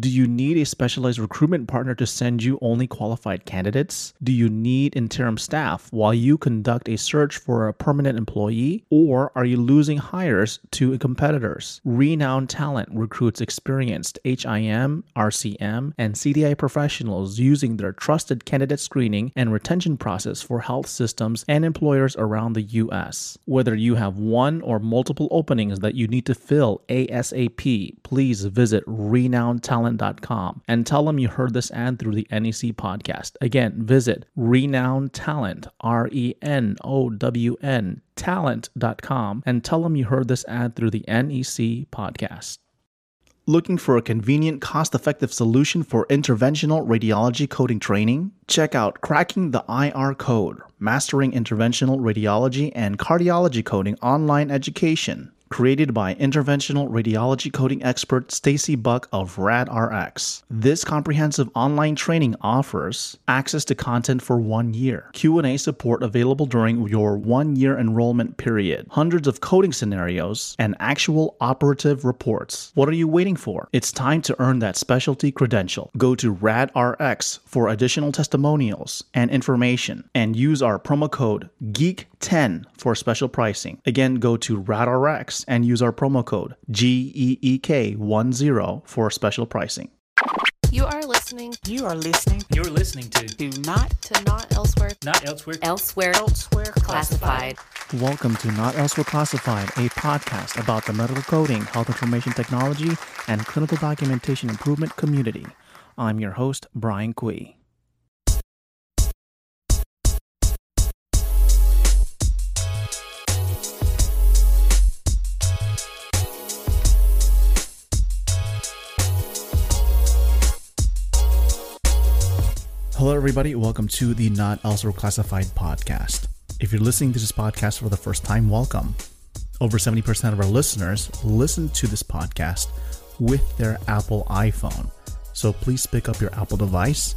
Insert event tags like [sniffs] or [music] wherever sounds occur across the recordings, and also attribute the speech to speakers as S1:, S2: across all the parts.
S1: Do you need a specialized recruitment partner to send you only qualified candidates? Do you need interim staff while you conduct a search for a permanent employee? Or are you losing hires to competitors? Renowned Talent recruits experienced HIM, RCM, and CDI professionals using their trusted candidate screening and retention process for health systems and employers around the U.S. Whether you have one or multiple openings that you need to fill ASAP, please visit and tell them you heard this ad through the NEC podcast. Again, visit Renowned Talent, R E N O W N, talent.com, and tell them you heard this ad through the NEC podcast. Looking for a convenient, cost effective solution for interventional radiology coding training? Check out Cracking the IR Code, Mastering Interventional Radiology and Cardiology Coding Online Education created by interventional radiology coding expert Stacie Buck of RadRx. This comprehensive online training offers access to content for 1 year, Q&A support available during your 1-year enrollment period, hundreds of coding scenarios, and actual operative reports. What are you waiting for? It's time to earn that specialty credential. Go to RadRx for additional testimonials and information and use our promo code GEEK10 for special pricing. Again, go to RadRx and use our promo code GEEK10 for special pricing.
S2: You are listening.
S3: You are listening.
S4: You're listening to
S3: Do not
S2: to Not Elsewhere.
S4: Not Elsewhere.
S2: Elsewhere.
S3: elsewhere
S2: Classified.
S1: Welcome to Not Elsewhere Classified, a podcast about the medical coding, health information technology, and clinical documentation improvement community. I'm your host, Brian Cui. Hello, everybody. Welcome to the Not Elsewhere Classified podcast. If you're listening to this podcast for the first time, welcome. Over 70% of our listeners listen to this podcast with their Apple iPhone. So please pick up your Apple device,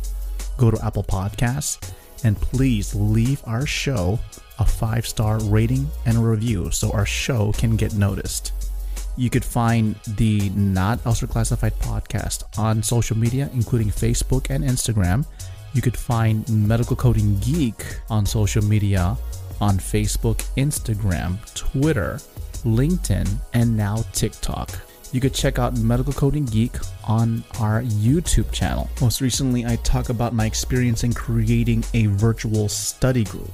S1: go to Apple Podcasts, and please leave our show a five star rating and review so our show can get noticed. You could find the Not Elsewhere Classified podcast on social media, including Facebook and Instagram. You could find Medical Coding Geek on social media on Facebook, Instagram, Twitter, LinkedIn, and now TikTok. You could check out Medical Coding Geek on our YouTube channel. Most recently, I talk about my experience in creating a virtual study group.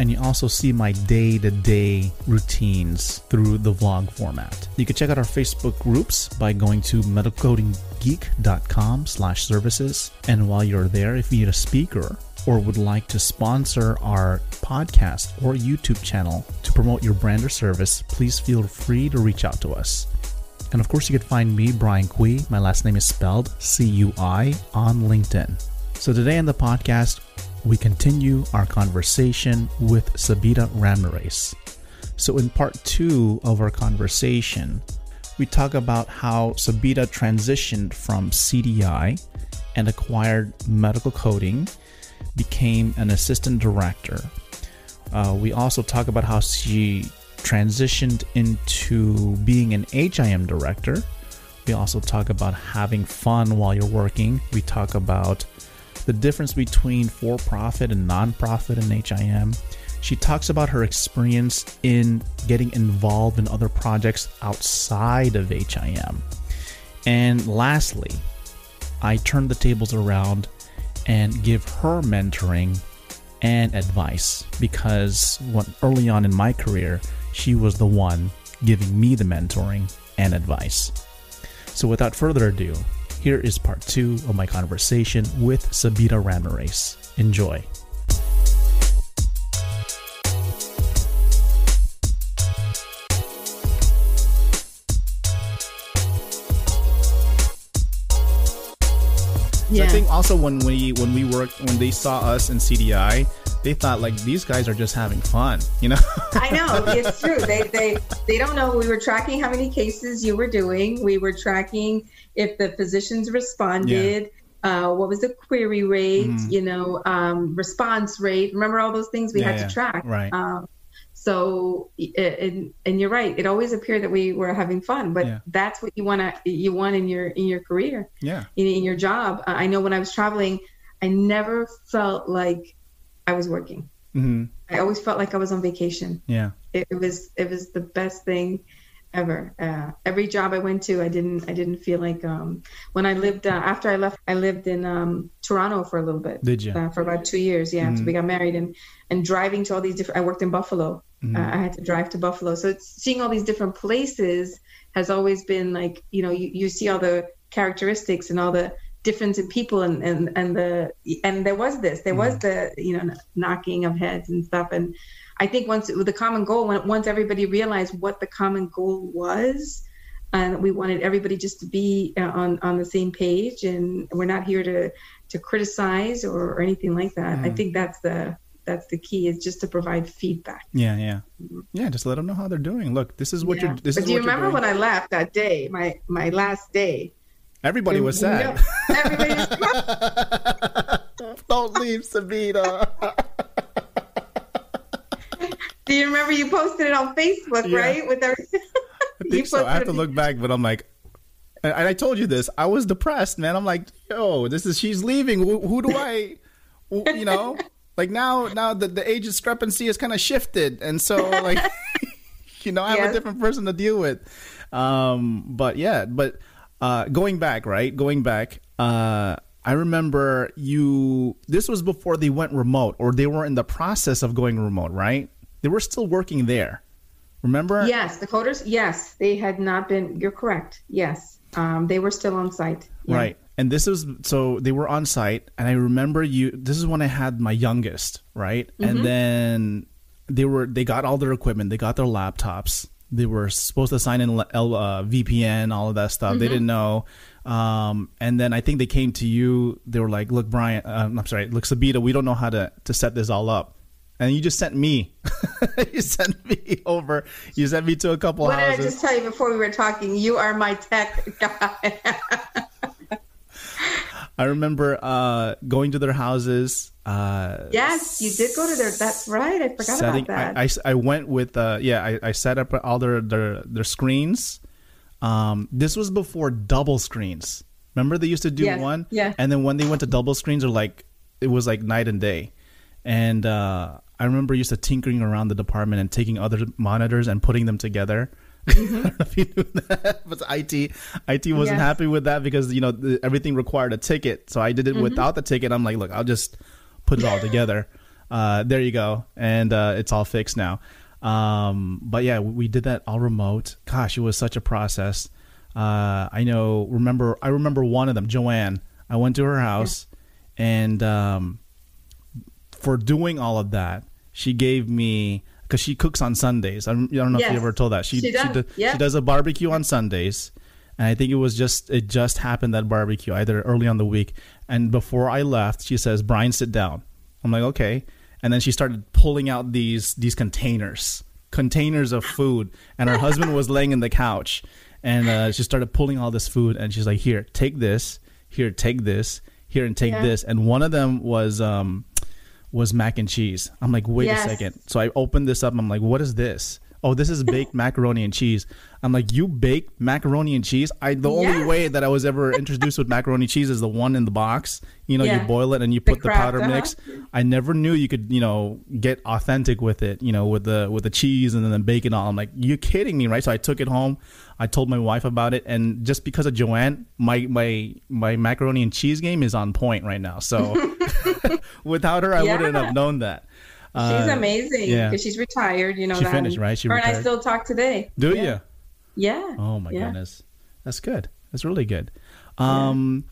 S1: And you also see my day to day routines through the vlog format. You can check out our Facebook groups by going to medicalcodinggeek.com slash services. And while you're there, if you need a speaker or would like to sponsor our podcast or YouTube channel to promote your brand or service, please feel free to reach out to us. And of course, you can find me, Brian Cui. My last name is spelled C U I on LinkedIn. So today on the podcast, we continue our conversation with Sabita Ramirez. So, in part two of our conversation, we talk about how Sabita transitioned from CDI and acquired medical coding, became an assistant director. Uh, we also talk about how she transitioned into being an HIM director. We also talk about having fun while you're working. We talk about the difference between for profit and non profit in HIM. She talks about her experience in getting involved in other projects outside of HIM. And lastly, I turn the tables around and give her mentoring and advice because when, early on in my career, she was the one giving me the mentoring and advice. So, without further ado, here is part two of my conversation with Sabita Ramirez. Enjoy. So I think also when we when we worked when they saw us in CDI, they thought like these guys are just having fun, you know.
S5: I know it's true. They they they don't know. We were tracking how many cases you were doing. We were tracking if the physicians responded. Uh, what was the query rate?
S1: Mhm.
S5: You know, um, response rate. Remember all those things we
S1: Yeah,
S5: had
S1: yeah,
S5: to track.
S1: right.
S5: Um, So, and, and you're right. It always appeared that we were having fun, but
S1: Yeah.
S5: that's what you want to you want in your in your career,
S1: Yeah.
S5: in, in your job. I know when I was traveling, I never felt like I was working.
S1: hmm
S5: I always felt like I was on vacation.
S1: Yeah.
S5: It, it was it was the best thing ever. Uh, every job I went to, I didn't I didn't feel like um, when I lived uh, after I left, I lived in um, Toronto for a little bit.
S1: Did you?
S5: Uh, for about two years, yeah. So we got married and and driving to all these different. I worked in Buffalo.
S1: Mm-hmm.
S5: Uh, I had to drive to Buffalo, so it's seeing all these different places has always been like you know you, you see all the characteristics and all the difference in people and and and the and there was this there was the you know knocking of heads and stuff. And I think once with the common goal when once everybody realized what the common goal was and we wanted everybody just to be uh, on on the same page and we're not here to to criticize or, or anything like that I think that's the that's the key is just to provide feedback
S1: Yeah. Yeah. Mm-hmm. Yeah. Just let them know how they're doing. Look, this is what
S5: Yeah.
S1: you're. This
S5: but
S1: is
S5: do you remember when I left that day my my last day
S1: Everybody was
S5: You know,
S1: sad. [laughs]
S5: everybody was [laughs]
S1: Don't leave, Sabina. [laughs]
S5: Do you remember you posted it on Facebook,
S1: Yeah.
S5: right? With our,
S1: I think so. I have to look back, but I'm like, and and I told you this. I was depressed, man. I'm like, yo, this is she's leaving. Who, who do I, you know, like now, now the the age discrepancy has kind of shifted, and so like, [laughs] [laughs] you know, I have
S5: Yes.
S1: a different person to deal with. Um, but yeah, but uh, going back, right? Going back, uh, I remember you. This was before they went remote, or they were in the process of going remote, right? They were still working there. Remember?
S5: Yes, the coders. Yes, they had not been. You're correct. Yes, um, they were still on site. Yeah.
S1: Right. And this is so they were on site and I remember you this is when I had my youngest, right?
S5: Mm-hmm.
S1: And then they were they got all their equipment, they got their laptops. They were supposed to sign in L, uh, VPN, all of that stuff.
S5: Mm-hmm.
S1: They didn't know. Um, and then I think they came to you. They were like, "Look, Brian, um, I'm sorry, look, Sabita, we don't know how to to set this all up." And you just sent me. [laughs] you sent me over. You sent me to a couple houses.
S5: What did I just tell you before we were talking? You are my tech guy. [laughs]
S1: I remember uh, going to their houses. Uh,
S5: yes, you did go to their. That's right. I forgot
S1: setting.
S5: about that.
S1: I, I, I went with uh, yeah. I, I set up all their their their screens. Um, this was before double screens. Remember they used to do
S5: Yes,
S1: one,
S5: yeah.
S1: and then when they went to double screens, are like it was like night and day. And uh, I remember used to tinkering around the department and taking other monitors and putting them together. [laughs] I don't know if you knew that, [laughs] but IT IT wasn't
S5: Mm-hmm. Yes.
S1: happy with that because you know the, everything required a ticket. So I did it
S5: Mm-hmm.
S1: without the ticket. I'm like, look, I'll just put it all [laughs] together. Uh, there you go, and uh, it's all fixed now. Um, but yeah, we did that all remote. Gosh, it was such a process. Uh, I know. Remember, I remember one of them, Joanne. I went to her house, and um, for doing all of that, she gave me because she cooks on Sundays. I don't I don't know if you ever told that. She
S5: she does,
S1: do-
S5: yeah.
S1: she does a barbecue on Sundays, and I think it was just it just happened that barbecue either early on the week. And before I left, she says, "Brian, sit down." I'm like, "Okay," and then she started pulling out these these containers, containers of food, and her husband was laying in the couch, and uh, she started pulling all this food, and she's like, "Here, take this. Here, take this. Here, and take
S5: Yeah.
S1: this." And one of them was um was mac and cheese. I'm like, wait
S5: Yes.
S1: a second. So I opened this up. I'm like, what is this? Oh, this is baked [laughs] macaroni and cheese. I'm like, you baked macaroni and cheese? I the only way that I was ever introduced with macaroni and cheese is the one in the box. You know,
S5: Yeah.
S1: you boil it and you put the, powder
S5: uh-huh.
S1: mix. I never knew you could, you know, get authentic with it. You know, with the with the cheese and then the bacon. All I'm like, you're kidding me, right? So I took it home. I told my wife about it, and just because of Joanne, my my my macaroni and cheese game is on point right now. So [laughs] [laughs] without her, I
S5: Yeah.
S1: wouldn't have known that.
S5: She's
S1: Uh,
S5: amazing
S1: yeah.
S5: she's retired. You know
S1: She
S5: that.
S1: finished, right? She
S5: her and I still talk today.
S1: Do
S5: yeah.
S1: you?
S5: Yeah.
S1: Oh my
S5: Yeah.
S1: goodness, that's good. That's really good. Um,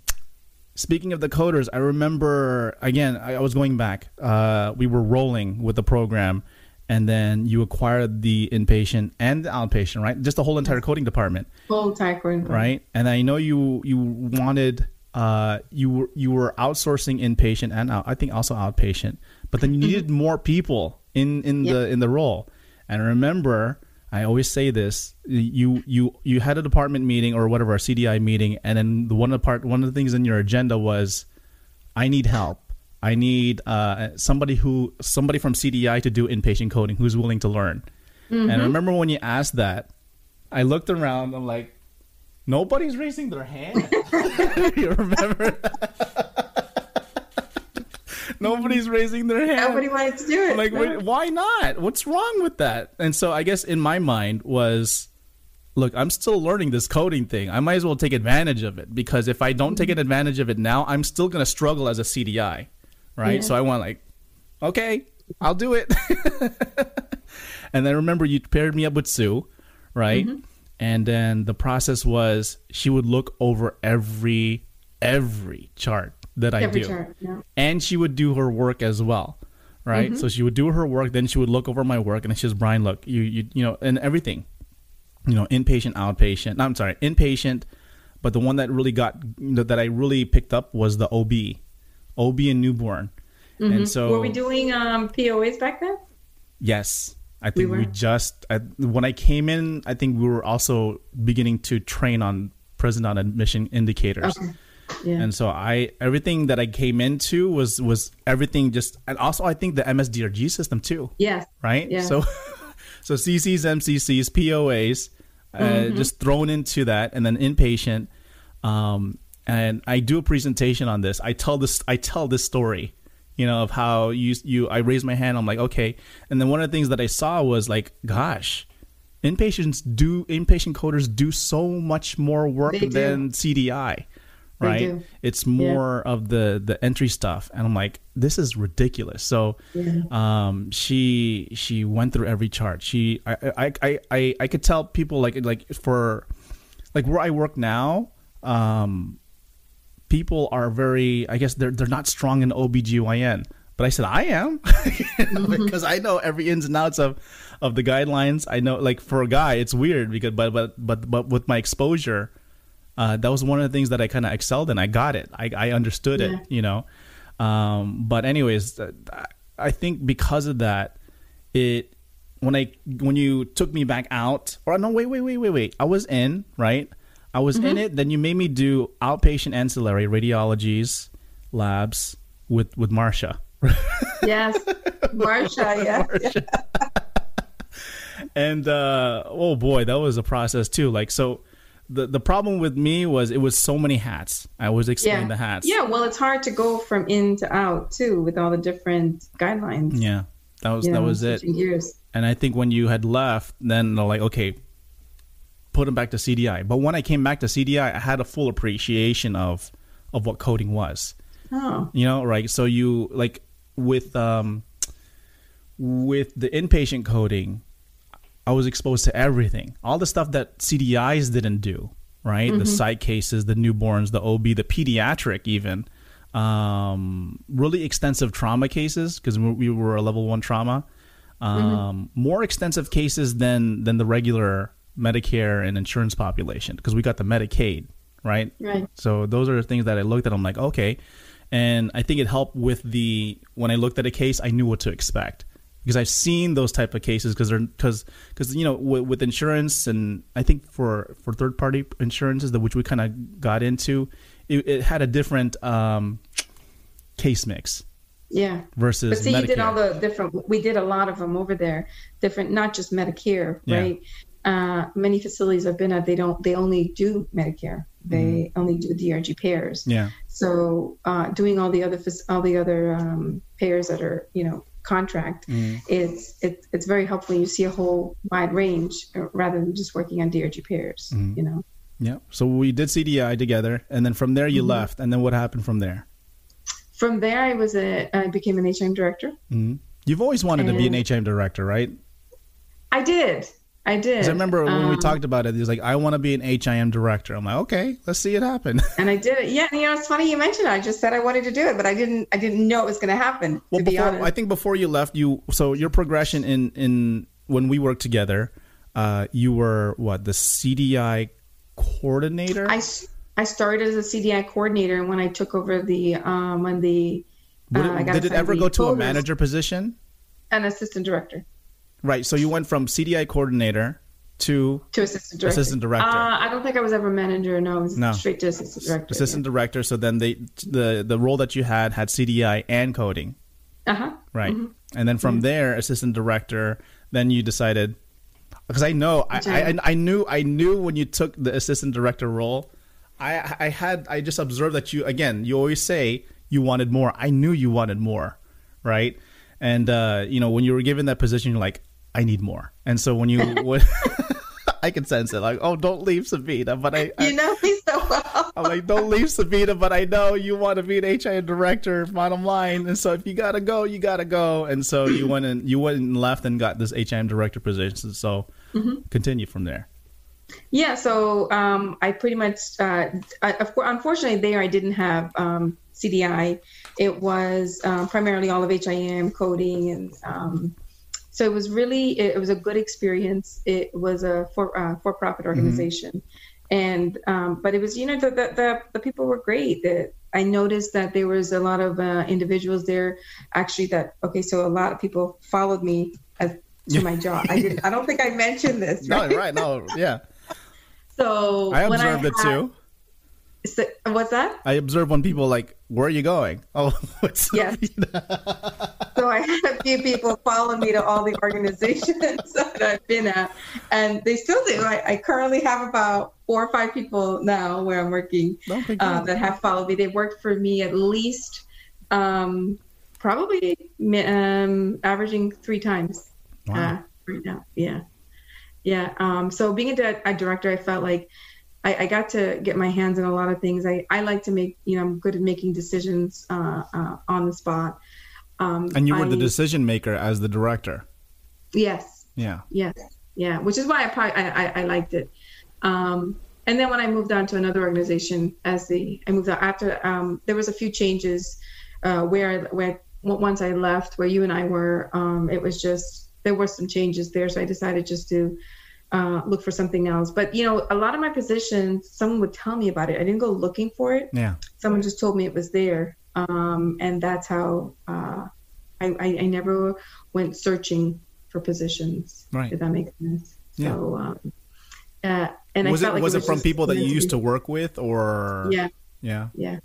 S1: Speaking of the coders, I remember again. I, was going back. Uh, we were rolling with the program, and then you acquired the inpatient and the outpatient, right? Just the whole entire coding department,
S5: Full time
S1: right? And I know you you wanted uh, you were you were outsourcing inpatient and out, I think also outpatient, but then you needed more people in in
S5: Yep.
S1: the in the role. And remember, I always say this: you you you had a department meeting or whatever a CDI meeting, and then the one of the part one of the things in your agenda was, I need help. I need uh, somebody who somebody from CDI to do inpatient coding who's willing to learn. And I remember when you asked that, I looked around. I'm like, nobody's raising their hand. [laughs] you remember? [laughs] nobody's raising their hand.
S5: Nobody wanted to do it.
S1: like,
S5: no.
S1: why not? What's wrong with that? And so I guess in my mind was, look, I'm still learning this coding thing. I might as well take advantage of it because if I don't take
S5: Mm-hmm.
S1: advantage of it now, I'm still gonna struggle as a CDI, right?
S5: Yeah.
S1: So I want like, okay, I'll do it. [laughs] and then remember you paired me up with Sue, right?
S5: Mm-hmm.
S1: And then the process was she would look over every every chart that I
S5: Every
S1: do
S5: yeah.
S1: and she would do her work as well right
S5: Mm-hmm.
S1: so she would do her work then she would look over my work and she says brian look you you you know and everything you know inpatient outpatient no, i'm sorry inpatient but the one that really got that i really picked up was the ob ob and newborn and so
S5: Mm-hmm. Were we doing um, POAs back then?
S1: yes i think we,
S5: were?
S1: just I, when i came in i think we were also beginning to train on present on admission indicators
S5: Okay. Yeah.
S1: and so I everything that I came into was was everything just and also I think the MSDRG system too,
S5: yes.
S1: right?
S5: Yeah.
S1: So [laughs] so CCs, MCCs, POAs, uh,
S5: Mm-hmm.
S1: just thrown into that, and then inpatient. Um, and I do a presentation on this. I tell this I tell this story, you know, of how you you I raise my hand. I'm like okay, and then one of the things that I saw was like, gosh. Inpatients do inpatient coders do so much more work than CDI, right? It's more of the the entry stuff, and I'm like, this is ridiculous. So, um, she she went through every chart. She I I I I, I could tell people like like for like where I work now, um, people are very I guess they're they're not strong in OBGYN. But I said I am [laughs] because I know every ins and outs of of the guidelines. I know like for a guy it's weird because but but but but with my exposure, uh, that was one of the things that I kind of excelled in. I got it. I, I understood
S5: Yeah.
S1: it, you know. Um, but anyways, uh, I think because of that, it when I when you took me back out, or no, wait, wait, wait, wait, wait. I was in right. I was in it. Then you made me do outpatient ancillary radiologies, labs with with Marsha.
S5: Yes. [laughs] Marsha, yes. [laughs]
S1: and uh, oh boy, that was a process too. Like so, the the problem with me was it was so many hats. I always explain
S5: Yeah.
S1: the hats.
S5: Yeah, well, it's hard to go from in to out too with all the different guidelines.
S1: yeah. That was
S5: you
S1: that
S5: know,
S1: was it.
S5: Gears.
S1: And I think when you had left, then they're like, okay, put him back to CDI. But when I came back to CDI, I had a full appreciation of of what coding was.
S5: Oh,
S1: You know, right? So you like with um with the inpatient coding, I was exposed to everything. All the stuff that CDIs didn't do, right? The site cases, the newborns, the OB, the pediatric even. Um, really extensive trauma cases because we were a level 1 trauma. Um, more extensive cases than than the regular Medicare and insurance population because we got the Medicaid, right?
S5: right.
S1: So those are the things that I looked at. I'm like, okay, and I think it helped with the when I looked at a case, I knew what to expect because I've seen those type of cases because they're because because you know with, with insurance and I think for for third party insurances that which we kind of got into, it, it had a different um, case mix
S5: Yeah.
S1: versus
S5: But see,
S1: Medicare.
S5: you did all the different. We did a lot of them over there. Different, not just Medicare,
S1: Yeah.
S5: right? Uh, many facilities I've been at, they don't. They only do Medicare. They only do DRG payers.
S1: Mm-hmm. yeah,
S5: So uh, doing all the other all the other um, payers that are you know contract,
S1: Mm-hmm.
S5: it's it's it's very helpful. You see a whole wide range uh, rather than just working on DRG payers.
S1: Mm-hmm.
S5: You know.
S1: yeah. So we did CDI together, and then from there you
S5: Mm-hmm.
S1: left, and then what happened from there?
S5: From there, I was a I became an HM director.
S1: You've always wanted to be an HM director, right?
S5: I did. I did.
S1: I remember when we
S5: Um,
S1: talked about it, he was like, I want to be an HIM director. I'm like, okay, let's see it happen. [laughs]
S5: and I did it. Yeah, and, you know, it's funny you mentioned it. I just said I wanted to do it, but I didn't. I didn't know it was going to happen.
S1: well,
S5: to be
S1: before,
S5: honest,
S1: I think before you left, you so your progression in in when we worked together, uh, you were what the CDI coordinator.
S5: I, I started as a CDI coordinator, and when I took over the um, when the uh, I
S1: it, did it ever go to a manager position?
S5: an assistant director.
S1: Right. So you went from CDI coordinator to
S5: to assistant director.
S1: Assistant director.
S5: Uh, I don't think I was ever manager. No, it was
S1: No.
S5: straight to assistant director.
S1: assistant director. So then they the the role that you had had CDI and coding,
S5: Uh huh.
S1: right? And then from there, assistant director. Then you decided because I know I, I I knew I knew when you took the assistant director role, I I had I just observed that you again you always say you wanted more. I knew you wanted more, right? And uh, you know when you were given that position, you're like, I need more. And so when you [laughs] would. [laughs] I can sense it, like, oh, don't leave Sabina, but I, I
S5: You know me so well.
S1: I'm like, don't leave Sabina, but I know you want to be an HI director, bottom line. And so if you gotta go, you gotta go. And so you went and you went and left and got this HIM director position. So continue from there.
S5: Yeah, so um, I pretty much, uh, I, of course, unfortunately, there I didn't have um, CDI. It was um, primarily all of HIM coding, and um, so it was really, it, it was a good experience. It was a for uh, for profit organization, and um, but it was, you know, the the the, the people were great. The, I noticed that there was a lot of uh, individuals there, actually. That okay, so a lot of people followed me as to my [laughs] job. I didn't. I don't think I mentioned this.
S1: No,
S5: Right?
S1: right. No, yeah. [laughs]
S5: So
S1: I observed it
S5: had-
S1: too.
S5: So, what's that?
S1: I observe when people like, where are you going? [laughs] Oh, it's
S5: Yes. So I had a few people follow me to all the organizations [laughs] that I've been at, and they still do. I, I currently have about four or five people now where I'm working
S1: Okay,
S5: uh, that have followed me. They've worked for me at least um, probably um, averaging three times
S1: Wow.
S5: uh, right now. Yeah, yeah. Um, so being a, di- a director, I felt like I, I got to get my hands in a lot of things. I, I like to make, you know, I'm good at making decisions uh, uh, on the spot. Um,
S1: and you were the decision maker as the director.
S5: Yes,
S1: Yeah.
S5: yes, yeah. Which is why I probably I, I, I liked it. Um, and then when I moved on to another organization, as the I moved out after um, there was a few changes uh, where where once I left, where you and I were, um, it was just there were some changes there, so I decided just to uh, look for something else. But you know, a lot of my positions, someone would tell me about it. I didn't go looking for it.
S1: Yeah.
S5: Someone just told me it was there, um, and that's how uh, I, I, I never went searching for positions.
S1: Right.
S5: If that makes sense.
S1: Yeah.
S5: So, um, uh, and
S1: was
S5: I
S1: it
S5: like
S1: was it, from people that you used to work with or
S5: Yeah,
S1: yeah
S5: yeah,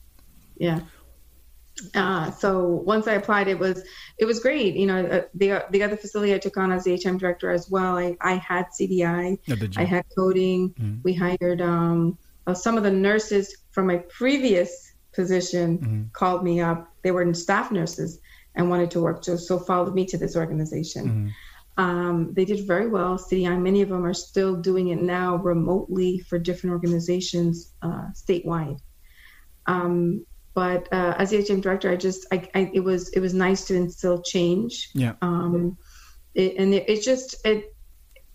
S5: yeah. Uh, so once I applied, it was it was great. You know, uh, the the other facility I took on as the HM director as well. I, I had CDI,
S1: Oh.
S5: I had coding.
S1: Mhm.
S5: We hired um, uh, some of the nurses from my previous position
S1: Mhm.
S5: called me up. They were staff nurses and wanted to work, so so followed me to this organization.
S1: Mhm.
S5: Um, they did very well. CDI, many of them are still doing it now remotely for different organizations uh, statewide. Um, but uh, as the HM director, I just, I, I, it was, it was nice to instill change.
S1: Yeah.
S5: Um, it, and it, it just, it,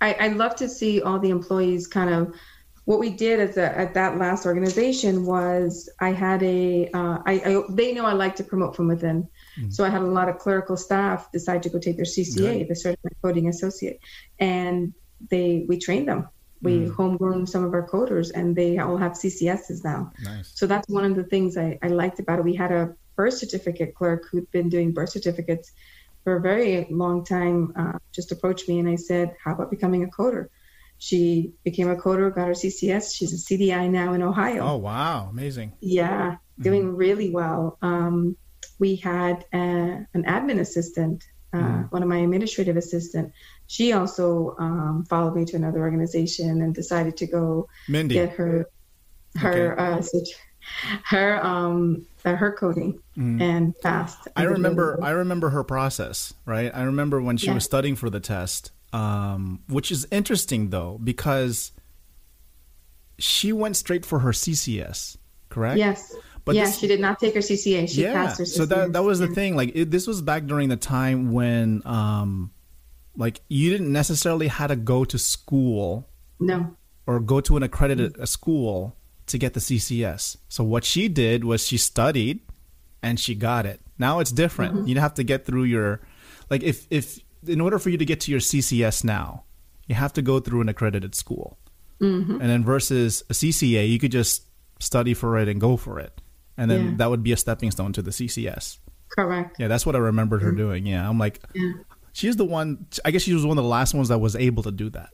S5: I, I love to see all the employees kind of. What we did as a, at that last organization was I had a, uh, I, I, they know I like to promote from within. So I had a lot of clerical staff decide to go take their CCA, the Certified Coding Associate, and they we trained them. We homegrown some of our coders, and they all have CCSs now.
S1: nice
S5: So that's one of the things I, I liked about it. We had a birth certificate clerk who'd been doing birth certificates for a very long time. Uh, just approached me and I said, "How about becoming a coder?" She became a coder, got her CCS. She's a CDI now in Ohio.
S1: oh wow amazing
S5: Yeah, doing really well. Um, we had uh an admin assistant, uh, one of my administrative assistant. She also um, followed me to another organization and decided to go
S1: mindy
S5: get her her uh, her um uh, her coding and passed.
S1: I remember I remember her process, right? I remember when she
S5: Yeah.
S1: was studying for the test, um, which is interesting though because she went straight for her CCS, correct?
S5: Yes.
S1: But
S5: yeah,
S1: this-
S5: she did not take her CCA. She
S1: yeah.
S5: passed her CCA.
S1: So that that was the thing. Like it, this was back during the time when, um, like you didn't necessarily had to go to school
S5: No.
S1: or go to an accredited a school to get the CCS. So what she did was she studied and she got it. Now it's different. Mm-hmm. You have to get through your like if if in order for you to get to your CCS now, you have to go through an accredited school. Mm-hmm. And then versus a CCA, you could just study for it and go for it. And then
S5: Yeah.
S1: that would be a stepping stone to the CCS.
S5: Correct.
S1: Yeah, that's what I remembered her mm-hmm. doing. Yeah, I'm like
S5: Yeah.
S1: She's the one I guess she was one of the last ones that was able to do that.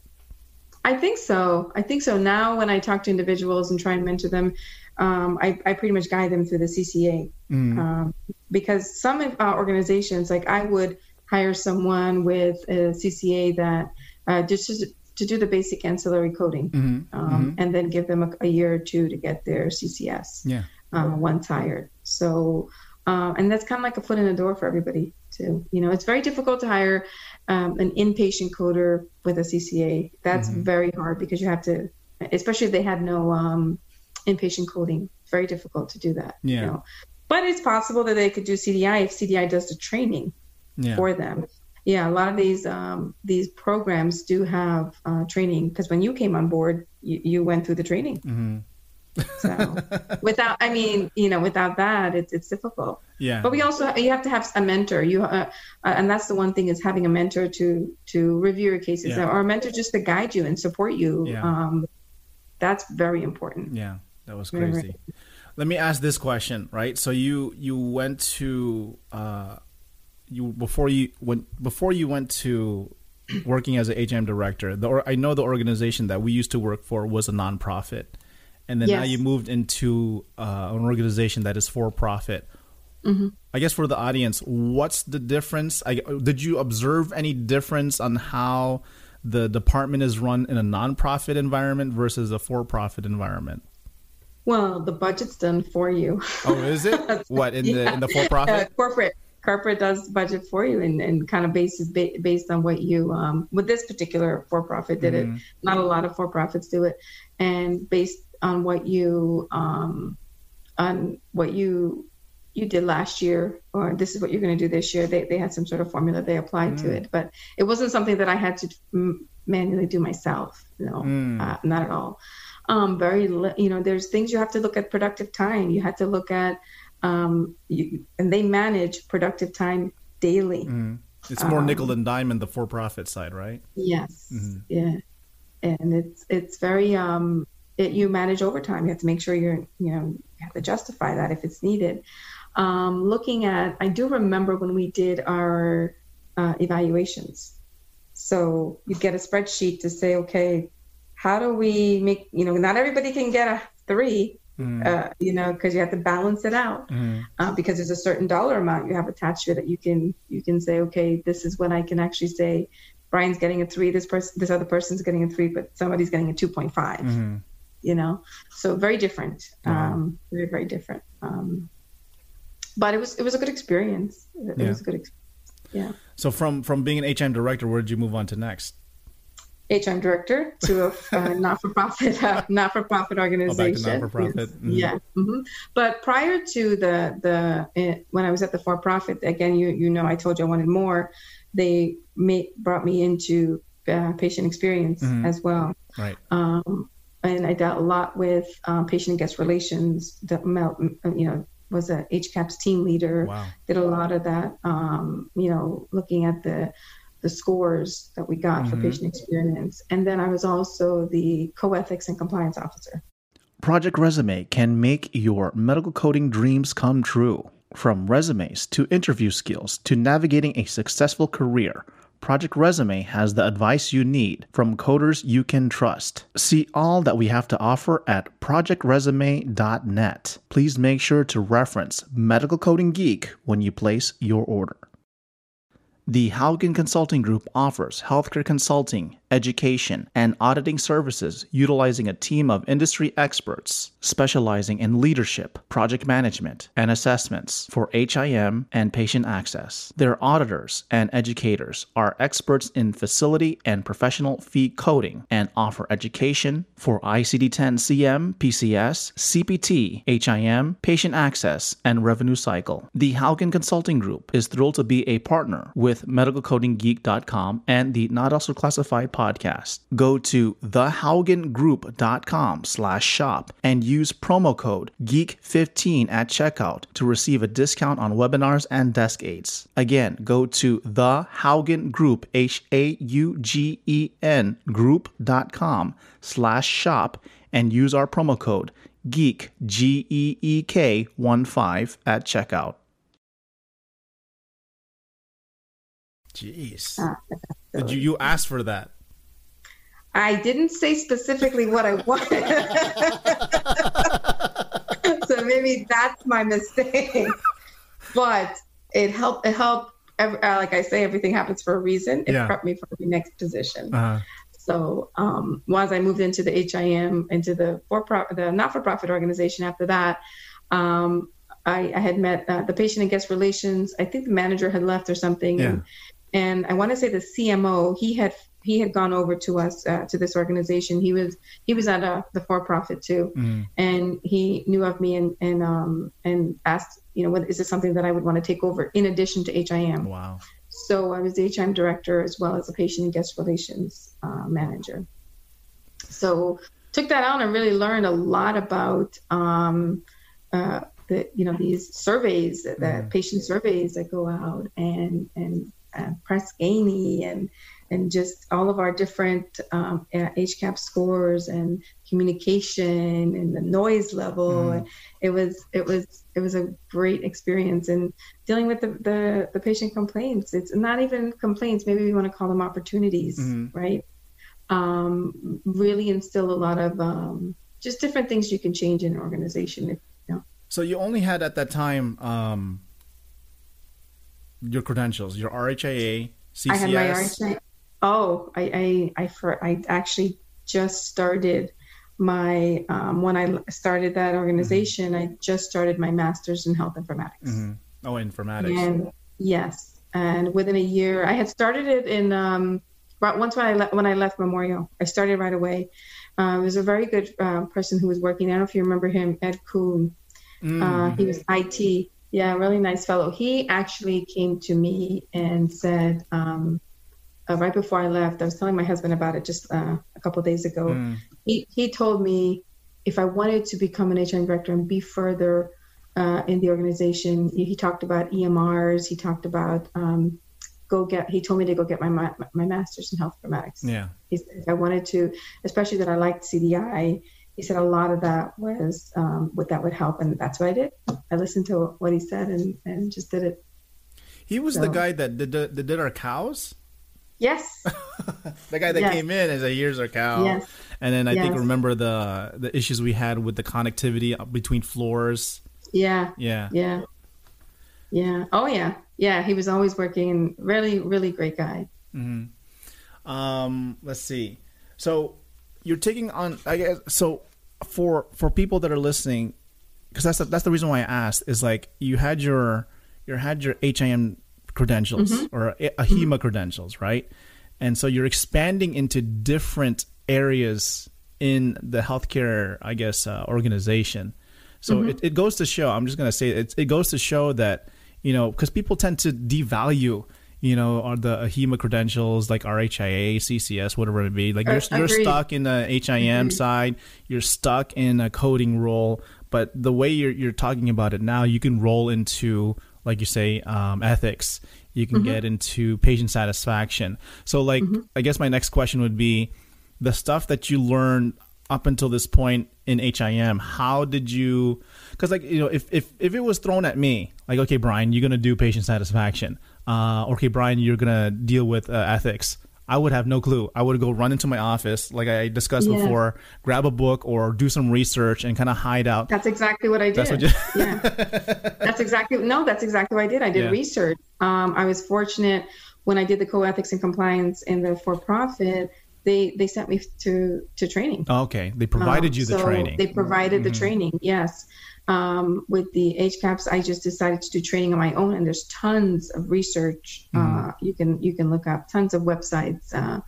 S5: I think so. I think so. Now, when I talk to individuals and try and mentor them, um, I, I pretty much guide them through the CCA um, because some uh, organizations, like I would hire someone with a CCA that uh, just to, do the basic ancillary coding, um, and then give them a, a year or two to get their CCS
S1: Yeah.
S5: uh, once hired. So, uh, and that's kind of like a foot in the door for everybody too. You know, it's very difficult to hire um, an inpatient coder with a CCA. That's very hard because you have to, especially if they had no um, inpatient coding. Very difficult to do that.
S1: Yeah.
S5: You know? But it's possible that they could do CDI if CDI does the training
S1: Yeah.
S5: for them. Yeah, a lot of these um, these programs do have uh, training because when you came on board, you, you went through the training.
S1: Mm-hmm.
S5: So without, I mean, you know, without that, it's it's difficult.
S1: Yeah.
S5: But we also you have to have a mentor. You uh, uh, and that's the one thing is having a mentor to to review your cases
S1: Yeah.
S5: or a mentor just to guide you and support you.
S1: Yeah.
S5: Um, that's very important.
S1: Yeah, that was
S5: Very,
S1: crazy. Let me ask this question, right? So you you went to uh, you before you went before you went to working as an HM director. The or, I know the organization that we used to work for was a nonprofit, and then now you moved into uh, an organization that is for profit.
S5: Mm-hmm.
S1: I guess for the audience, what's the difference? I, did you observe any difference on how the department is run in a nonprofit environment versus a for-profit environment?
S5: Well, the budget's done for you.
S1: Oh, is it? [laughs] what in the in the for
S5: Uh,
S1: profit?
S5: corporate corporate does budget for you and, and kind of bases ba- based on what you um, with this particular for profit did
S1: Mm-hmm.
S5: it not a lot of for profits do it and based on what you um, on what you you did last year or this is what you're going to do this year. They, they had some sort of formula they applied to it but it wasn't something that i had to mm, manually do myself no uh, not at all. Um, very li- you know there's things you have to look at productive time. You have to look at um, you, and they manage productive time daily.
S1: It's more
S5: um,
S1: nickel and dime in the for profit side, right?
S5: yes. Yeah. And it's it's very um it, you manage overtime. You have to make sure you're you know you have to justify that if it's needed. Um, looking at i do remember when we did our uh, evaluations. So you get a spreadsheet to say okay how do we make you know not everybody can get a 3 uh, you know because you have to balance it out uh, because there's a certain dollar amount you have attached to it that you can you can say okay this is when i can actually say brian's getting a three this person this other person's getting a three but somebody's getting a 2.5 you know so very different um very very different um but it was it was a good experience it,
S1: Yeah.
S5: was a good experience yeah
S1: So from from being an HM director, where did you move on to next?
S5: HM director to a uh, [laughs] not-for-profit uh, not-for-profit organization.
S1: not-for-profit.
S5: Yes.
S1: Mhm.
S5: Yeah. hmm But prior to the the uh, when I was at the for-profit, again, you you know, I told you I wanted more. They made, brought me into uh, patient experience
S1: Mm-hmm.
S5: as well.
S1: Right.
S5: Um, and I dealt a lot with um, patient and guest relations. The, mel- you know, was a HCAHPS team leader.
S1: Wow.
S5: Did a lot of that. Um, you know, looking at the the scores that we got for patient experience, and then I was also the co-ethics and compliance officer.
S1: Project Resume can make your medical coding dreams come true. From resumes to interview skills to navigating a successful career, Project Resume has the advice you need from coders you can trust. See all that we have to offer at projectresume.net. Please make sure to reference Medical Coding Geek when you place your order. The Haugen Consulting Group offers healthcare consulting, education, and auditing services utilizing a team of industry experts specializing in leadership, project management, and assessments for HIM and patient access. Their auditors and educators are experts in facility and professional fee coding and offer education for ICD 10 CM, PCS, CPT, HIM, patient access, and revenue cycle. The Haugen Consulting Group is thrilled to be a partner with medicalcodinggeek.com and the Not Elsewhere Classified podcast. Go to thehaugengroup.com slash shop and use promo code GEEK15 at checkout to receive a discount on webinars and desk aids. Again, go to thehaugen group, H-A-U-G-E-N group.com slash shop and use our promo code GEEK, G-E-E-K 15 at checkout. Jeez. [laughs] Did you, you asked for that?
S5: I didn't say specifically what I wanted. [laughs] so maybe that's my mistake. but it helped. It helped. uh, Like I say, everything happens for a reason. It
S1: Yeah.
S5: prepped me for the next position.
S1: Uh,
S5: So um, once I moved into the HIM, into the for profit, the not-for-profit organization, after that, um, I, I had met uh, the patient and guest relations. I think the manager had left or something,
S1: Yeah.
S5: and, and I want to say the CMO. He had he had gone over to us uh, to this organization. He was he was at uh, the for-profit too,
S1: mm,
S5: and he knew of me and and um, and asked, you know, what is this something that I would want to take over in addition to HIM?
S1: wow.
S5: So I was the HIM director as well as a patient and guest relations uh, manager. So took that on and really learned a lot about um, uh, the you know these surveys, the
S1: Mhm.
S5: patient surveys that go out and and uh, Press Ganey and and just all of our different um, HCAP scores and communication and the noise level.
S1: Mhm.
S5: It was it was it was a great experience and dealing with the, the, the patient complaints. It's not even complaints, maybe we want to call them opportunities,
S1: Mhm.
S5: right? Um, really instill a lot of um, just different things you can change in an organization. If, you know.
S1: So you only had at that time um, your credentials, your RHIA, CCS.
S5: I had my RHI. Oh, I I I, for, I actually just started my um, when I started that organization. I just started my master's in health informatics.
S1: Mhm. Oh, informatics.
S5: And yes, and within a year, I had started it in um, right once when I le- when I left Memorial. I started right away. Uh, it was a very good uh, person who was working. I don't know if you remember him, Ed Kuhn.
S1: Mm.
S5: Uh, he was IT. Yeah, really nice fellow. He actually came to me and said, um, uh, right before I left, I was telling my husband about it just uh, a couple of days ago.
S1: Mm.
S5: He, he told me if I wanted to become an HR director and be further uh, in the organization, he, talked about EMRs. He talked about um, go get. He told me to go get my ma- my master's in health informatics.
S1: Yeah.
S5: He said if I wanted to, especially that I liked CDI. He said a lot of that was um, what that would help, and that's what I did. I listened to what he said and, and just did it.
S1: He was the guy that did, that did our cows.
S5: Yes, [laughs]
S1: The guy that
S5: Yes.
S1: came in is said, "Here's our cow."
S5: Yes.
S1: And then I think remember the the issues we had with the connectivity between floors.
S5: yeah,
S1: Yeah.
S5: yeah, yeah. Oh yeah, yeah. He was always working, and really, really great guy.
S1: Um, let's see. So you're taking on, I guess. So for for people that are listening, because that's the, that's the reason why I asked is like you had your you had your HIM credentials mm-hmm. or a- AHIMA mm-hmm. credentials, right? And so you're expanding into different areas in the healthcare, I guess, uh, organization. So mm-hmm. it, it goes to show. I'm just gonna say it. It goes to show that you know because people tend to devalue you know are the uh, AHIMA credentials like RHIA, CCS, whatever it may be. Like you're
S5: Uh,
S1: you're stuck in the HIM side. You're stuck in a coding role. But the way you're you're talking about it now, you can roll into like you say um, ethics. You can get into patient satisfaction. So like I guess my next question would be the stuff that you learned up until this point in HIM, how did you? Because like you know, if if if it was thrown at me, like okay, Brian, you're gonna do patient satisfaction. Uh, okay, Brian, you're gonna deal with uh, ethics. I would have no clue. I would go run into my office, like I discussed
S5: Yeah.
S1: before, grab a book or do some research and kind of hide out.
S5: That's exactly what I did.
S1: That's what you-
S5: yeah, that's exactly no. That's exactly what I did. I did
S1: Yeah.
S5: research. Um, I was fortunate when I did the co-ethics and compliance in the for-profit. They they sent me to to training.
S1: Oh, okay, they provided
S5: Um,
S1: you the
S5: so
S1: training. Mm-hmm.
S5: They provided the training, yes. Um, with the HCAHPS, I just decided to do training on my own, and there's tons of research
S1: Mm-hmm.
S5: uh, you can you can look up, tons of websites, uh,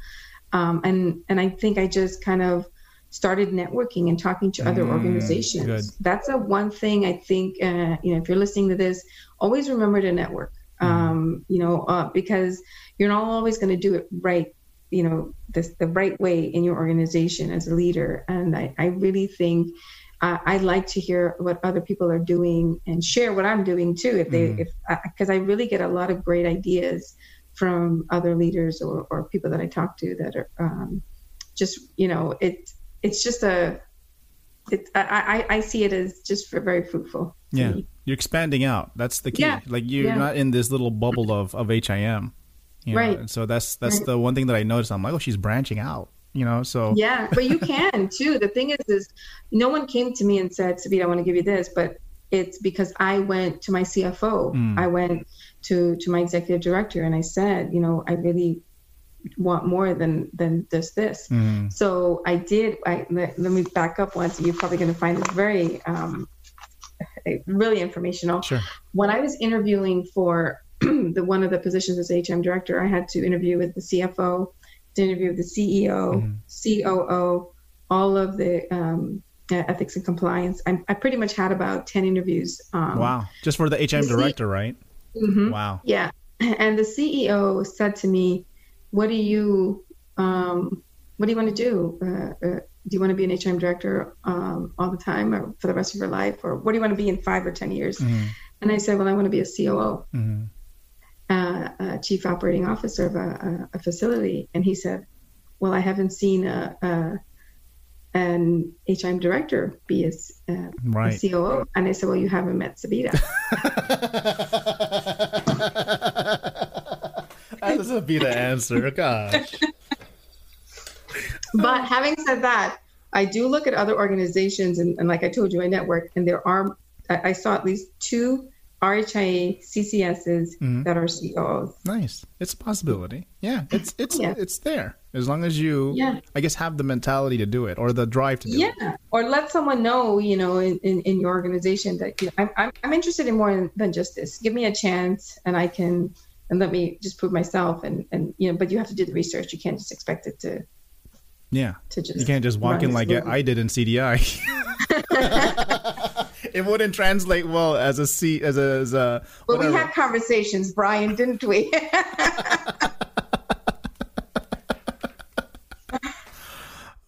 S5: um, and and I think I just kind of started networking and talking to other
S1: Mm,
S5: organizations.
S1: good.
S5: That's a one thing I think uh, you know if you're listening to this, always remember to network.
S1: Mm-hmm.
S5: Um, you know, uh, because you're not always going to do it right you know the, the right way in your organization as a leader and i, I really think uh, i like to hear what other people are doing and share what i'm doing too if they if because I really get a lot of great ideas from other leaders or, or people that i talk to that are um, just you know it it's just a it, I, I I see it as just for very fruitful
S1: yeah,
S5: me.
S1: you're expanding out. That's the key.
S5: Yeah,
S1: Like you're
S5: yeah.
S1: not in this little bubble of of HIM. You know?
S5: Right.
S1: And so that's that's
S5: Right.
S1: the one thing that I noticed. I'm like, oh, she's branching out. You know. So
S5: Yeah, but you can [laughs] too. The thing is, is no one came to me and said, Sabita, I want to give you this, but it's because I went to my CFO.
S1: Mm.
S5: I went to to my executive director and I said, you know, I really want more than than just this.
S1: Mhm.
S5: So I did. I let, let me back up once. You're probably going to find this very, um, really informational.
S1: sure.
S5: When I was interviewing for [clears throat] the one of the positions as HM director, I had to interview with the CFO, to interview with the CEO,
S1: Mhm.
S5: COO, all of the um, uh, ethics and compliance. I, I pretty much had about ten interviews. Um,
S1: Wow. Just for the HM
S5: the C-
S1: director, right?
S5: mhm.
S1: Wow.
S5: Yeah. [laughs] And the CEO said to me, "What do you, um, what do you want to do? Uh, uh, do you want to be an HIM director um, all the time, or for the rest of your life, or what do you want to be in five or ten years?"
S1: Mhm.
S5: And I said, "Well, I want to be a COO,
S1: Mhm.
S5: Uh, a chief operating officer of a, a, a facility." And he said, "Well, I haven't seen a, a an HIM director be a, uh, a
S1: Right.
S5: COO." And I said, "Well, you haven't met Sabita."
S1: that doesn't be the answer. Gosh.
S5: but having said that, I do look at other organizations, and, and like I told you, I network, and there are, I, I saw at least two RHIA CCSs
S1: Mhm.
S5: that are COOs.
S1: Nice. It's a possibility. Yeah. It's it's
S5: Yeah.
S1: it's there as long as you,
S5: Yeah.
S1: I guess, have the mentality to do it or the drive to do it.
S5: Yeah, or let someone know, you know, in, in, in your organization that you know, I'm, I'm, I'm interested in more than just this. Give me a chance, and I can, and let me just prove myself, and and you know, but you have to do the research. You can't just expect it to
S1: Yeah.
S5: to just.
S1: You can't just walk in like. I did in CDI. [laughs] [laughs] [laughs] it wouldn't translate well as a C as a as a
S5: But we had conversations, Brian, didn't we? [laughs]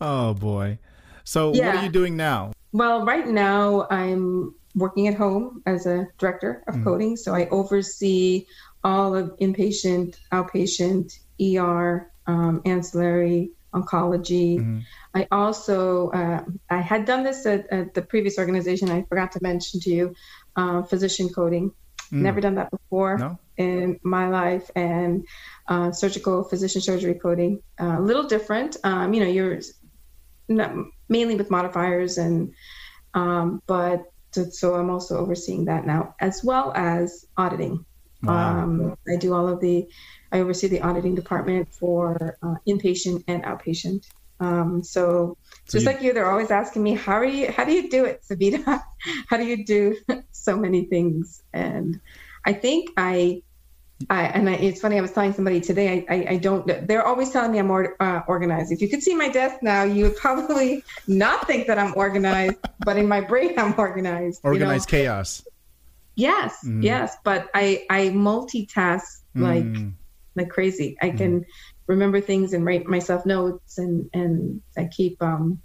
S1: Oh boy. So what are you doing now?
S5: Well, right now I'm working at home as a director of coding, so I oversee all of inpatient, outpatient, ER, um, ancillary, oncology. I also uh, I had done this at, at the previous organization. I forgot to mention to you, uh, physician coding. Never done that before
S1: No?
S5: in my life, and uh, surgical physician surgery coding. Uh, a little different. Um, you know, you're not, mainly with modifiers and um, but so, so I'm also overseeing that now as well as auditing.
S1: Wow.
S5: Um, I do all of the, I oversee the auditing department for uh, inpatient and outpatient. Um, so,
S1: So
S5: just
S1: you-
S5: like you, they're always asking me, how are you, how do you do it, Sabita? [laughs] how do you do [laughs] so many things? And I think I, I, and I, it's funny. I was telling somebody today. I, I, I don't. They're always telling me I'm or, uh, organized. If you could see my desk now, you would probably [laughs] not think that I'm organized, but in my brain, I'm organized. you know?
S1: Organized chaos.
S5: Yes,
S1: Mm.
S5: yes. But I, I multitask like
S1: Mm.
S5: like crazy. I can remember things and write myself notes, and and I keep um,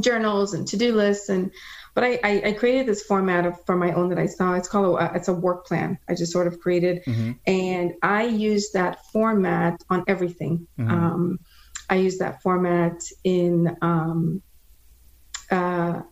S5: journals and to do lists and. But I, I, I created this format of, for my own that I saw. It's called a, it's a work plan. I just sort of created,
S1: Mhm.
S5: and I use that format on everything.
S1: Mhm.
S5: Um, I use that format in, um, uh,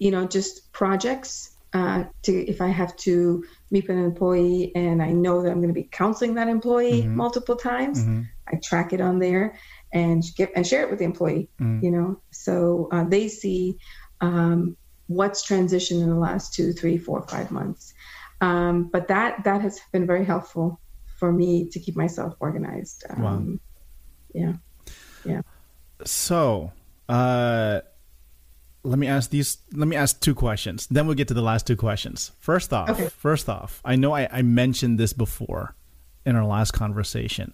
S5: you know, just projects. Uh, to if I have to meet with an employee and I know that I'm going to be counseling that employee
S1: Mhm.
S5: multiple times,
S1: Mhm.
S5: I track it on there and get and share it with the employee.
S1: Mhm.
S5: You know, so uh, they see um, what's transitioned in the last two, three, four, five months. Um, but that that has been very helpful for me to keep myself organized. Um, yeah. Yeah.
S1: So, uh, let me ask these. Let me ask two questions. Then we'll get to the last two questions. First off,
S5: Okay.
S1: first off, I know I, I mentioned this before in our last conversation.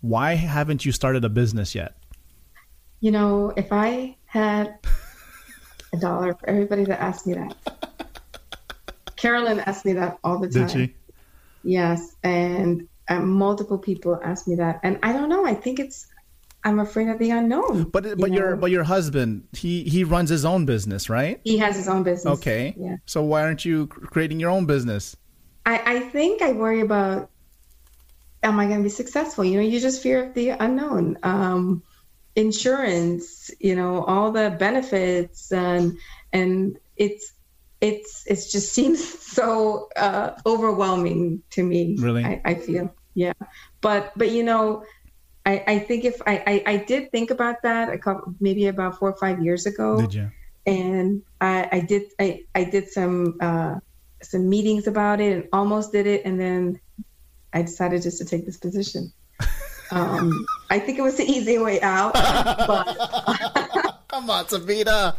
S1: Why haven't you started a business yet?
S5: You know, if I had a dollar for everybody that asked me that. Carolyn asked me that all the time.
S1: Did she?
S5: Yes, and uh, multiple people ask me that, and I don't know. I think it's I'm afraid of the unknown.
S1: But
S5: you
S1: but your
S5: know?
S1: but your husband he he runs his own business, right?
S5: he has his own business.
S1: Okay.
S5: Yeah.
S1: So why aren't you creating your own business?
S5: I, I think I worry about am I going to be successful? You know, you just fear of the unknown. Um, insurance, you know, all the benefits and and it's it's it's just [laughs] seems so uh, overwhelming to me.
S1: Really?
S5: I, I feel yeah, but but you know, I, I think if I, I, I did think about that a couple maybe about four or five years ago.
S1: Did you?
S5: And I, I did I, I did some uh, some meetings about it and almost did it and then I decided just to take this position. [laughs] Um, I think it was the easy way out, but [laughs]
S1: Come on, Sabita.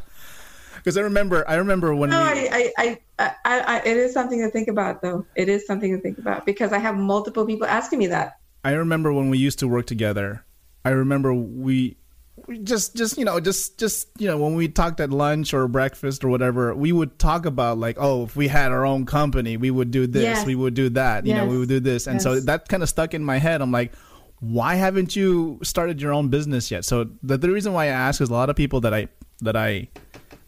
S1: Because I remember, I remember when
S5: no,
S1: we,
S5: I, I, I, I, it is something to think about, though. It is something to think about because I have multiple people asking me that.
S1: I remember when we used to work together. I remember we, we just, just you know, just, just you know, when we talked at lunch or breakfast or whatever, we would talk about like, oh, if we had our own company, we would do this,
S5: Yes.
S1: we would do that, you know, we would do this, and so that kind of stuck in my head. I'm like. Why haven't you started your own business yet? So the, the reason why I ask is a lot of people that I that I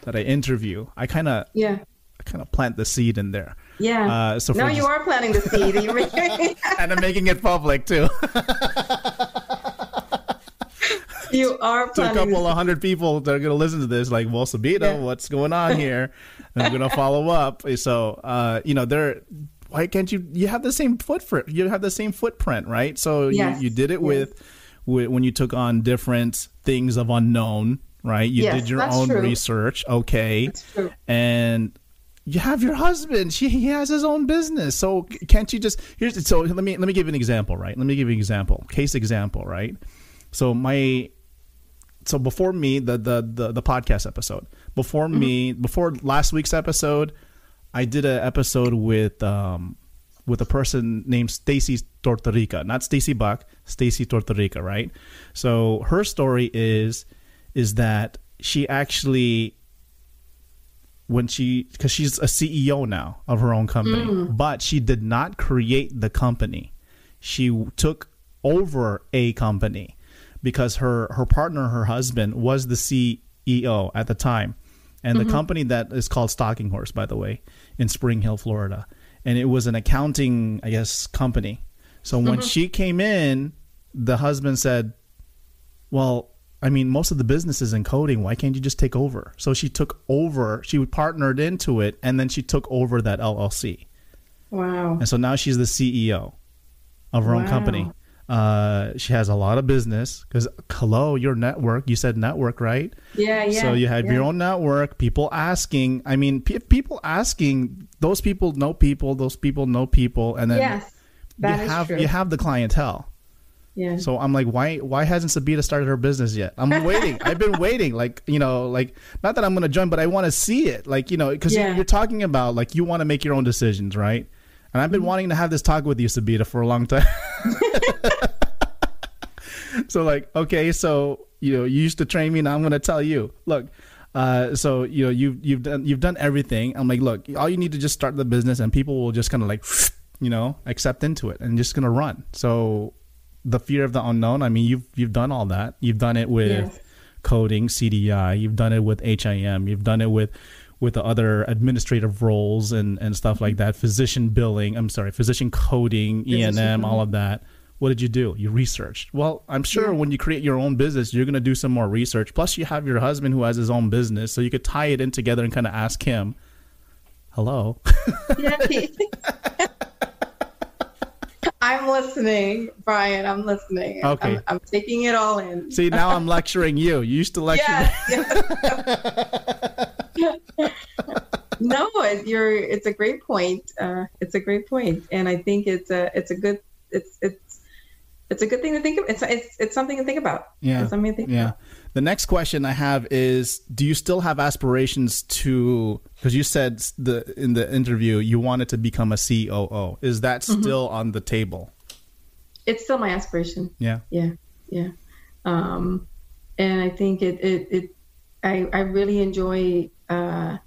S1: that I interview, I kind of
S5: Yeah,
S1: I kind of plant the seed in there.
S5: Yeah.
S1: Uh, so
S5: no, you
S1: just-
S5: are planting the seed. You're [laughs]
S1: and I'm making it public too. [laughs]
S5: you are
S1: to a couple of hundred people that are going to listen to this, like, well, Sabita,
S5: Yeah.
S1: what's going on [laughs] here? And I'm going to follow up. So, uh, you know, there. Why can't you? You have the same footprint. You have the same footprint, right? So
S5: Yes.
S1: you, you did it with, with when you took on different things of unknown, right? You
S5: Yes,
S1: did your own
S5: true.
S1: research, okay,
S5: That's true.
S1: and you have your husband. She he has his own business. So can't you just here's so let me let me give you an example, right? Let me give you an example, case example, right? So my so before me the the the, the podcast episode before me before last week's episode i did an episode with um with a person named stacy tortorica not Stacie Buck stacy tortorica right so her story is is that she actually when she because she's a ceo now of her own company mm. but she did not create the company. She took over a company because her her partner her husband was the ceo at the time. And the mm-hmm. company that is called stalking horse by the way in spring hill florida. And it was an accounting i guess company. So when mm-hmm. she came in the husband said well i mean most of the business is in coding why can't you just take over so she took over she partnered into it and then she took over that llc
S5: Wow.
S1: and so now she's the ceo of her own company uh, she has a lot of business because hello your network you said network right
S5: Yeah, yeah.
S1: so you have
S5: yeah.
S1: your own network people asking i mean pe- people asking those people know people those people know people and then
S5: Yes, that
S1: you
S5: is
S1: have
S5: true.
S1: you have the clientele
S5: yeah.
S1: so I'm like, why why hasn't Sabita started her business yet? I'm waiting. I've been waiting. Like you know, like not that I'm gonna join, but I want to see it. Like you know, because
S5: Yeah.
S1: you're talking about like you want to make your own decisions, right? And I've been
S5: Mm-hmm.
S1: wanting to have this talk with you, Sabita, for a long time. [laughs] so like, okay, so you know, you used to train me. Now I'm gonna tell you, look. Uh, so you know you've you've done you've done everything. I'm like, look, all you need to just start the business, and people will just kind of like, [sniffs] you know, accept into it and just gonna run. So the fear of the unknown. I mean, you've you've done all that. You've done it with
S5: Yes.
S1: coding, CDI. You've done it with HIM. You've done it with with the other administrative roles and and stuff like mm-hmm. that. Physician billing. I'm sorry, physician coding,
S5: Physician
S1: and all of that. What did you do? You researched. Well, I'm sure
S5: Yeah.
S1: when you create your own business, you're going to do some more research. Plus, you have your husband who has his own business, so you could tie it in together and kind of ask him, "Hello."
S5: Yeah, [laughs] [laughs] I'm listening, Brian. I'm listening.
S1: Okay.
S5: I'm, I'm taking it all in.
S1: See, now I'm lecturing you. You used to [laughs] lecture. me.
S5: Yes. [laughs] yes. no, it, you're. It's a great point. Uh, it's a great point, and I think it's a. It's a good. It's it's. It's a good thing to think of. It's it's it's something to think about.
S1: Yeah.
S5: It's something to think
S1: Yeah.
S5: about.
S1: The next question I have is do you still have aspirations to because you said the in the interview you wanted to become a COO. Is that
S5: Mm-hmm.
S1: still on the table?
S5: It's still my aspiration.
S1: Yeah.
S5: yeah yeah um and i think it it, it i i really enjoy uh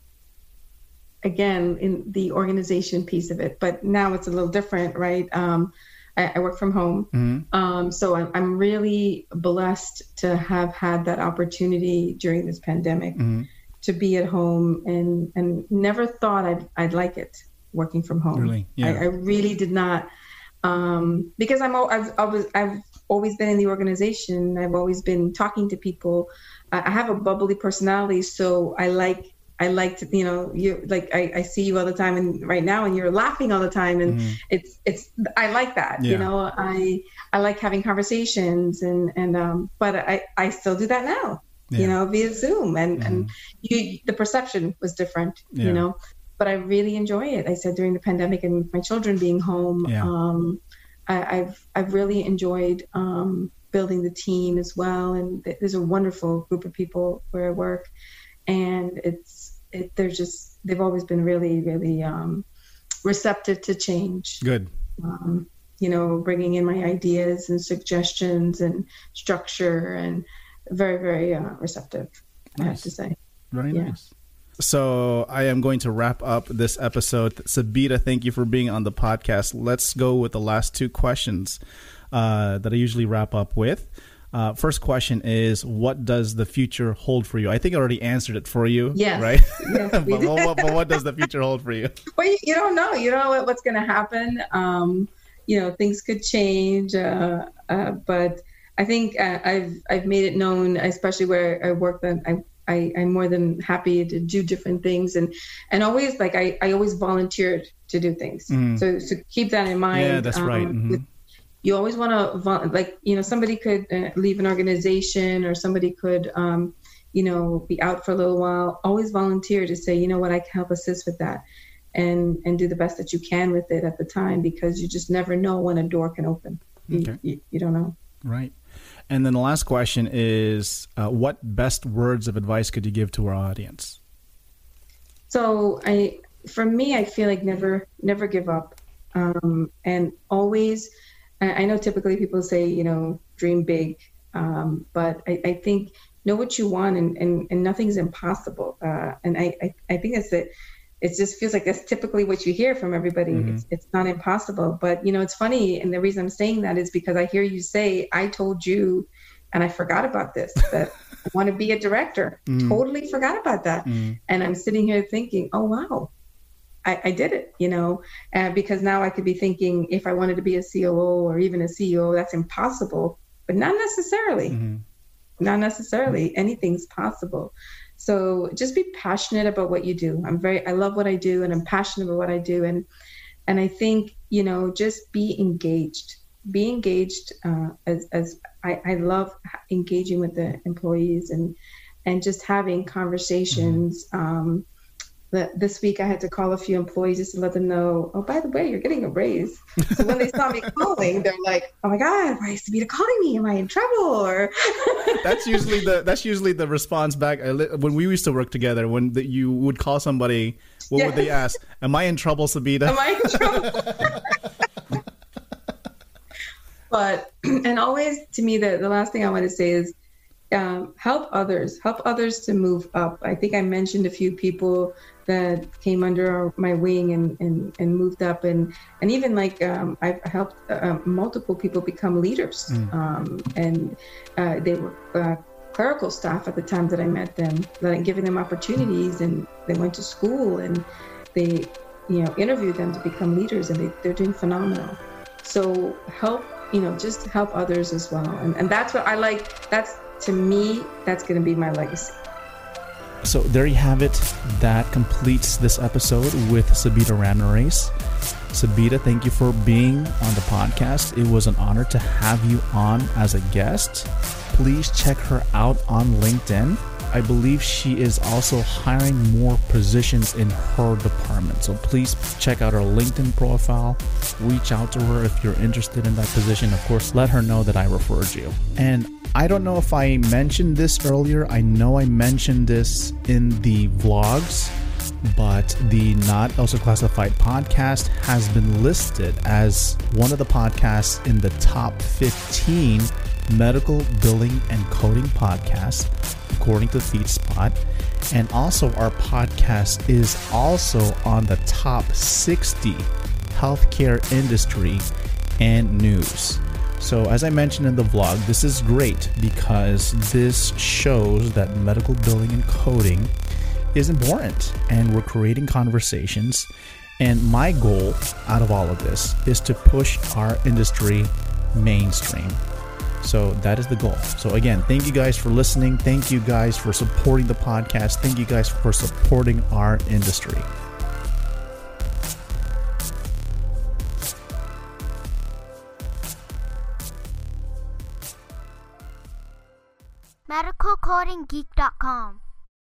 S5: again in the organization piece of it but now it's a little different right um i, I work from home
S1: Mhm.
S5: um so I'm, I'm really blessed to have had that opportunity during this pandemic
S1: Mhm.
S5: to be at home and and never thought i'd i'd like it working from home
S1: Really? Yeah.
S5: I, I really did not um, because I'm, I've, I was I've always been in the organization. I've always been talking to people. I have a bubbly personality, so I like I like to, you know, you like I, I see you all the time and right now and you're laughing all the time and
S1: Mhm.
S5: it's it's I like that.
S1: Yeah.
S5: You know, I I like having conversations and and um but I I still do that now.
S1: Yeah.
S5: You know, via Zoom and and
S1: Mhm.
S5: you the perception was different,
S1: Yeah.
S5: you know. But I really enjoy it. I said during the pandemic and my children being home, um I, I've I've really enjoyed um building the team as well and there's a wonderful group of people where I work and it's it, they're just they've always been really really um, receptive to change
S1: Good.
S5: um, you know bringing in my ideas and suggestions and structure and very very uh, receptive i have to say
S1: Very
S5: Yeah.
S1: nice. So I am going to wrap up this episode. Sabita, thank you for being on the podcast. Let's go with the last two questions uh, that I usually wrap up with. Uh, first question is, what does the future hold for you? I think I already answered it for you.
S5: Yes.
S1: Right.
S5: Yes, [laughs]
S1: but, what, but what does the future hold for you? [laughs]
S5: well you, don't know you don't know what, what's going to happen um, you know things could change uh, uh, but i think uh, i've i've made it known especially where i work that i I, I'm more than happy to do different things and and always like I, I always volunteered to do things.
S1: Mhm.
S5: So so keep that in mind.
S1: Yeah, that's right.
S5: um,
S1: Mhm.
S5: with- you always want to like you know somebody could uh, leave an organization or somebody could um, you know be out for a little while. Always volunteer to say you know what I can help assist with that. And, and do the best that you can with it at the time because you just never know when a door can open. You,
S1: Okay.
S5: you, you don't know.
S1: Right. And then the last question is, uh, what best words of advice could you give to our audience?
S5: So I, for me, I feel like never, never give up, um, and always. I know typically people say, you know, dream big, um, but I, I think know what you want, and, and, and nothing's impossible. Uh, and I, I, I think that's it. It just feels like that's typically what you hear from everybody.
S1: Mhm.
S5: It's, it's not impossible, but you know, it's funny, and the reason I'm saying that is because I hear you say, "I told you," and I forgot about this. [laughs] That I want to be a director.
S1: Mm.
S5: Totally forgot about that
S1: Mm,
S5: and I'm sitting here thinking, oh wow, I, I did it, you know, uh, because now I could be thinking if I wanted to be a COO or even a CEO, that's impossible, but not necessarily,
S1: mhm.
S5: not necessarily. Anything's possible. So just be passionate about what you do. I'm very, I love what I do, and I'm passionate about what I do, and and I think you know, just be engaged. Be engaged uh, as as I, I love engaging with the employees and and just having conversations. Um, the, this week I had to call a few employees just to let them know, oh, by the way, you're getting a raise. So when they saw me [laughs] calling, they're like, oh my God, why is Sabita calling me? Am I in trouble? Or [laughs]
S1: That's usually the that's usually the response back when we used to work together. When the, you would call somebody, what would they ask? Am I in trouble, Sabita?
S5: am I in trouble? [laughs] but [clears throat] and always to me the, the last thing I want to say is um, help others, help others to move up. I think I mentioned a few people that came under my wing and, and, and moved up, and and even like um, I've helped uh, multiple people become leaders, um, and uh, they were uh, clerical staff at the time that I met them, like giving them opportunities, and they went to school and they you know interviewed them to become leaders, and they, they're doing phenomenal. So help you know just help others as well, and and that's what I like. That's to me, that's going to be my legacy.
S1: So there you have it. That completes this episode with Sabita Ramirez. Sabita, thank you for being on the podcast. It was an honor to have you on as a guest. Please check her out on LinkedIn. I believe she is also hiring more positions in her department. So please check out her LinkedIn profile. Reach out to her if you're interested in that position. Of course, let her know that I referred you. And I don't know if I mentioned this earlier. I know I mentioned this in the vlogs, but the Not Elsewhere Classified podcast has been listed as one of the podcasts in the top 15 medical billing and coding podcasts, according to FeedSpot. And also, our podcast is also on the top 60 healthcare industry and news. So, as I mentioned in the vlog, this is great because this shows that medical billing and coding is important and we're creating conversations. And my goal out of all of this is to push our industry mainstream. So that is the goal. So again, thank you guys for listening. Thank you guys for supporting the podcast. Thank you guys for supporting our industry.
S3: medicalcodinggeek.com